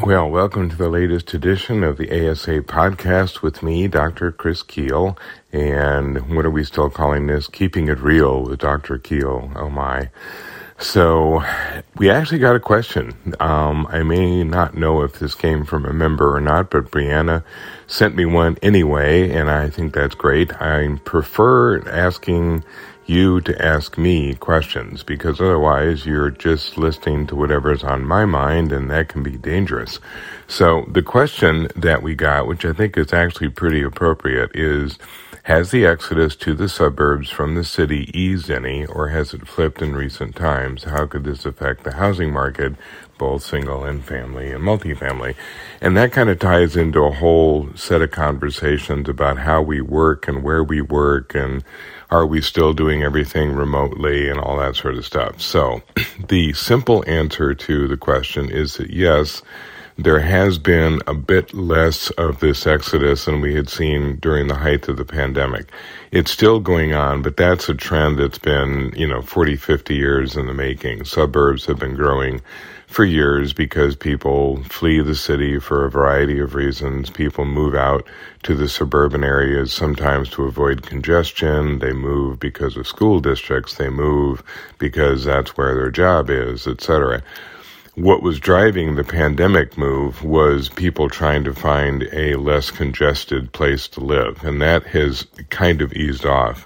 Well, welcome to the latest edition of the ASA podcast with me, Dr. Chris Kuehl. And what are we still calling this? Keeping It Real with Dr. Kuehl. Oh my. So we actually got a question. Um, I may not know if this came from a member or not, but Brianna sent me one anyway, and I think that's great. I prefer asking you to ask me questions because otherwise you're just listening to whatever's on my mind and that can be dangerous. So the question that we got, which I think is actually pretty appropriate, is has the exodus to the suburbs from the city eased any or has it flipped in recent times? How could this affect the housing market, both single and family and multifamily? And that kind of ties into a whole set of conversations about how we work and where we work and are we still doing everything remotely and all that sort of stuff? So the simple answer to the question is that yes, there has been a bit less of this exodus than we had seen during the height of the pandemic. It's still going on, but that's a trend that's been, you know, 40, 50 years in the making. Suburbs have been growing for years because people flee the city for a variety of reasons. People move out to the suburban areas sometimes to avoid congestion. They move because of school districts. They move because that's where their job is, etc. What was driving the pandemic move was people trying to find a less congested place to live, and that has kind of eased off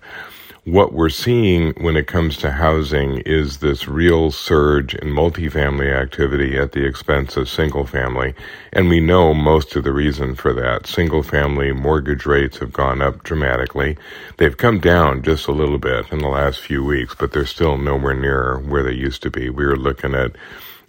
what we're seeing when it comes to housing is this real surge in multifamily activity at the expense of single family. And we know most of the reason for that. Single family mortgage rates have gone up dramatically. They've come down just a little bit in the last few weeks, but they're still nowhere near where they used to be. We were looking at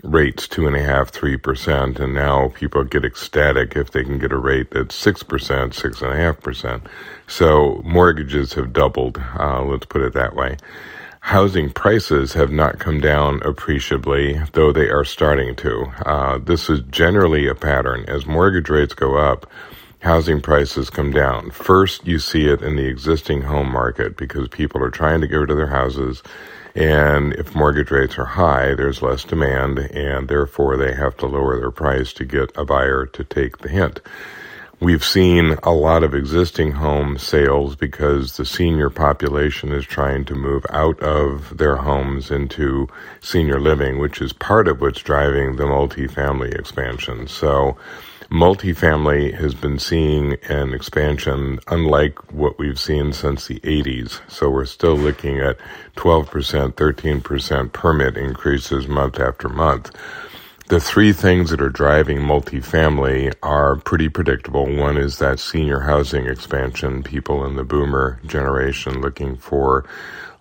rates two and a half, three percent, and now people get ecstatic if they can get a rate that's six percent, six and a half percent. So mortgages have doubled. Uh, let's put it that way. Housing prices have not come down appreciably, though they are starting to. Uh, this is generally a pattern. As mortgage rates go up, housing prices come down. First, you see it in the existing home market because people are trying to get rid of their houses and if mortgage rates are high, there's less demand, and therefore they have to lower their price to get a buyer to take the hint. We've seen a lot of existing home sales because the senior population is trying to move out of their homes into senior living, which is part of what's driving the multifamily expansion. So multifamily has been seeing an expansion unlike what we've seen since the 80s. So we're still looking at 12%, 13% permit increases month after month. The three things that are driving multifamily are pretty predictable. One is that senior housing expansion, people in the boomer generation looking for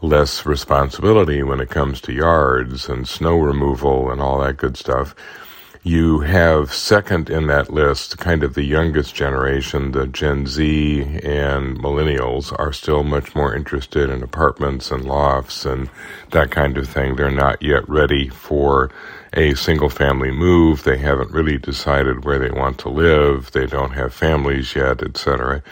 less responsibility when it comes to yards and snow removal and all that good stuff. You have second in that list, kind of the youngest generation, the Gen Z and millennials are still much more interested in apartments and lofts and that kind of thing. They're not yet ready for a single family move. They haven't really decided where they want to live. They don't have families yet, etc.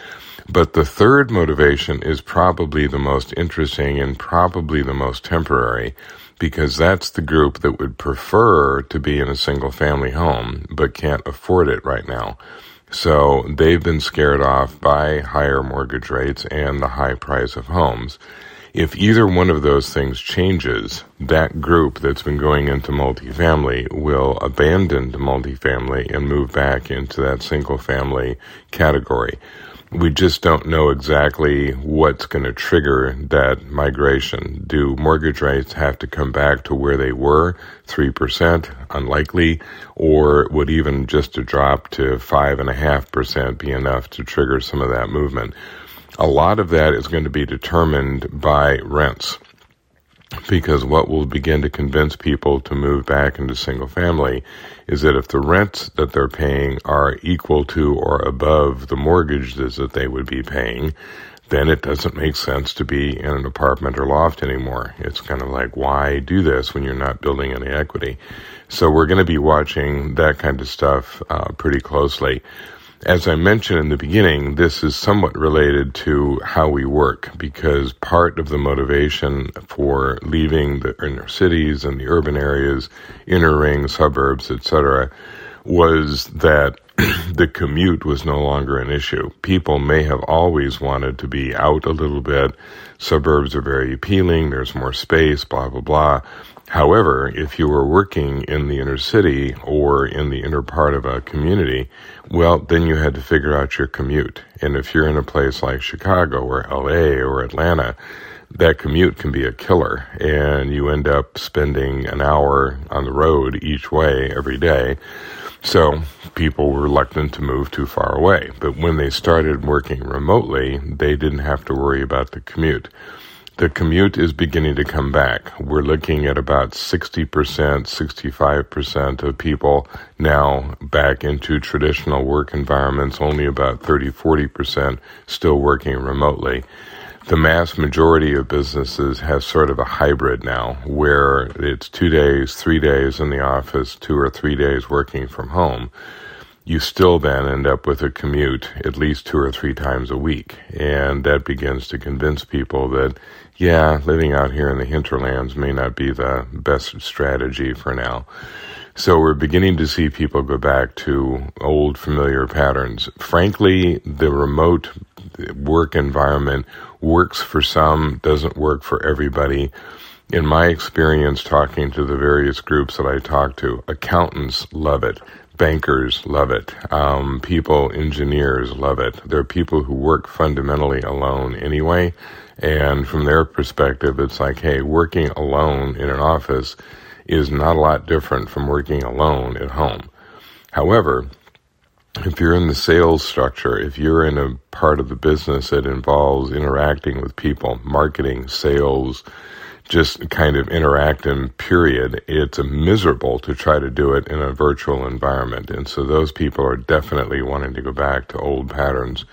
But the third motivation is probably the most interesting and probably the most temporary because that's the group that would prefer to be in a single family home but can't afford it right now. So they've been scared off by higher mortgage rates and the high price of homes. If either one of those things changes, that group that's been going into multifamily will abandon multifamily and move back into that single family category we just don't know exactly what's going to trigger that migration. Do mortgage rates have to come back to where they were, 3%, unlikely, or would even just a drop to 5.5% be enough to trigger some of that movement? A lot of that is going to be determined by rents because what will begin to convince people to move back into single family is that if the rents that they're paying are equal to or above the mortgages that they would be paying, then it doesn't make sense to be in an apartment or loft anymore. It's kind of like, why do this when you're not building any equity? So we're going to be watching that kind of stuff uh, pretty closely. As I mentioned in the beginning, this is somewhat related to how we work because part of the motivation for leaving the inner cities and the urban areas, inner ring suburbs, etc., was that the commute was no longer an issue. People may have always wanted to be out a little bit. Suburbs are very appealing. There's more space, blah, blah, blah. However, if you were working in the inner city or in the inner part of a community, well, then you had to figure out your commute. And if you're in a place like Chicago or LA or Atlanta, that commute can be a killer and you end up spending an hour on the road each way every day. So people were reluctant to move too far away. But when they started working remotely, they didn't have to worry about the commute. The commute is beginning to come back. We're looking at about 60%, 65% of people now back into traditional work environments, only about 30, 40% still working remotely the mass majority of businesses have sort of a hybrid now where it's two days, three days in the office, two or three days working from home. You still then end up with a commute at least two or three times a week. And that begins to convince people that, yeah, living out here in the hinterlands may not be the best strategy for now. So we're beginning to see people go back to old familiar patterns. Frankly, the remote work environment works for some, doesn't work for everybody. In my experience talking to the various groups that I talk to, accountants love it. Bankers love it. Um, people, engineers love it. There are people who work fundamentally alone anyway. And from their perspective, it's like, hey, working alone in an office is not a lot different from working alone at home. However, if you're in the sales structure, if you're in a part of the business that involves interacting with people, marketing, sales, just kind of interacting, period, it's miserable to try to do it in a virtual environment. And so those people are definitely wanting to go back to old patterns.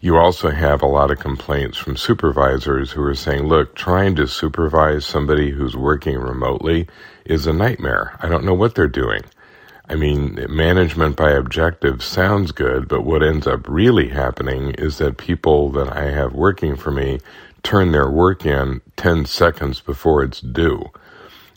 You also have a lot of complaints from supervisors who are saying, look, trying to supervise somebody who's working remotely is a nightmare. I don't know what they're doing. I mean, management by objective sounds good, but what ends up really happening is that people that I have working for me turn their work in 10 seconds before it's due.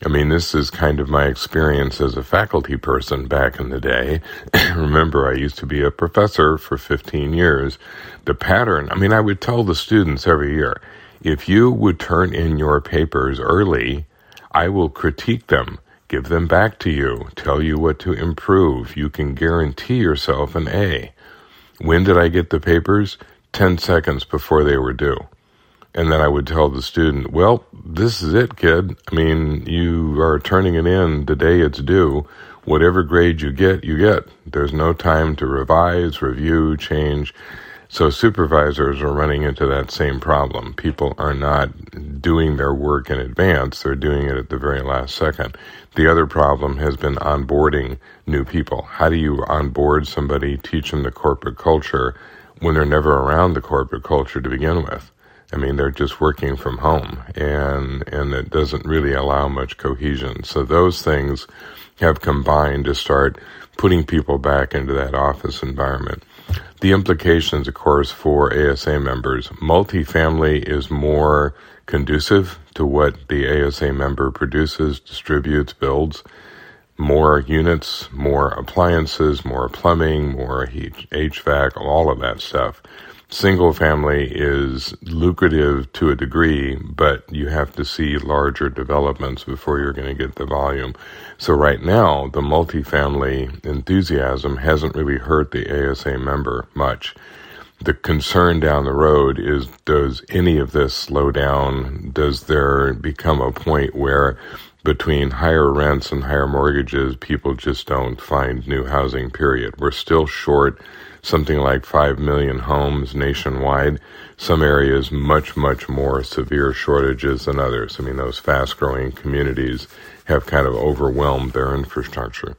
I mean, this is kind of my experience as a faculty person back in the day. Remember, I used to be a professor for 15 years. The pattern, I mean, I would tell the students every year, if you would turn in your papers early, I will critique them give them back to you, tell you what to improve. You can guarantee yourself an A. When did I get the papers? 10 seconds before they were due. And then I would tell the student, well, this is it, kid. I mean, you are turning it in the day it's due. Whatever grade you get, you get. There's no time to revise, review, change. So supervisors are running into that same problem. People are not doing their work in advance. They're doing it at the very last second. The other problem has been onboarding new people. How do you onboard somebody, teach them the corporate culture when they're never around the corporate culture to begin with? I mean, they're just working from home and, and it doesn't really allow much cohesion. So those things have combined to start putting people back into that office environment. The implications, of course, for ASA members, multifamily is more conducive to what the ASA member produces, distributes, builds. More units, more appliances, more plumbing, more HVAC, all of that stuff. Single family is lucrative to a degree, but you have to see larger developments before you're going to get the volume. So right now, the multifamily enthusiasm hasn't really hurt the ASA member much. The concern down the road is does any of this slow down? Does there become a point where between higher rents and higher mortgages, people just don't find new housing, period. We're still short something like 5 million homes nationwide. Some areas much, much more severe shortages than others. I mean, those fast growing communities have kind of overwhelmed their infrastructure.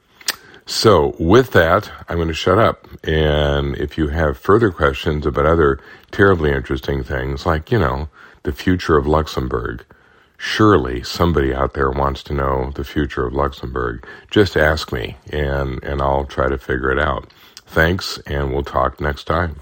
So with that, I'm going to shut up. And if you have further questions about other terribly interesting things, like, you know, the future of Luxembourg, surely somebody out there wants to know the future of Luxembourg. Just ask me and, and I'll try to figure it out. Thanks, and we'll talk next time.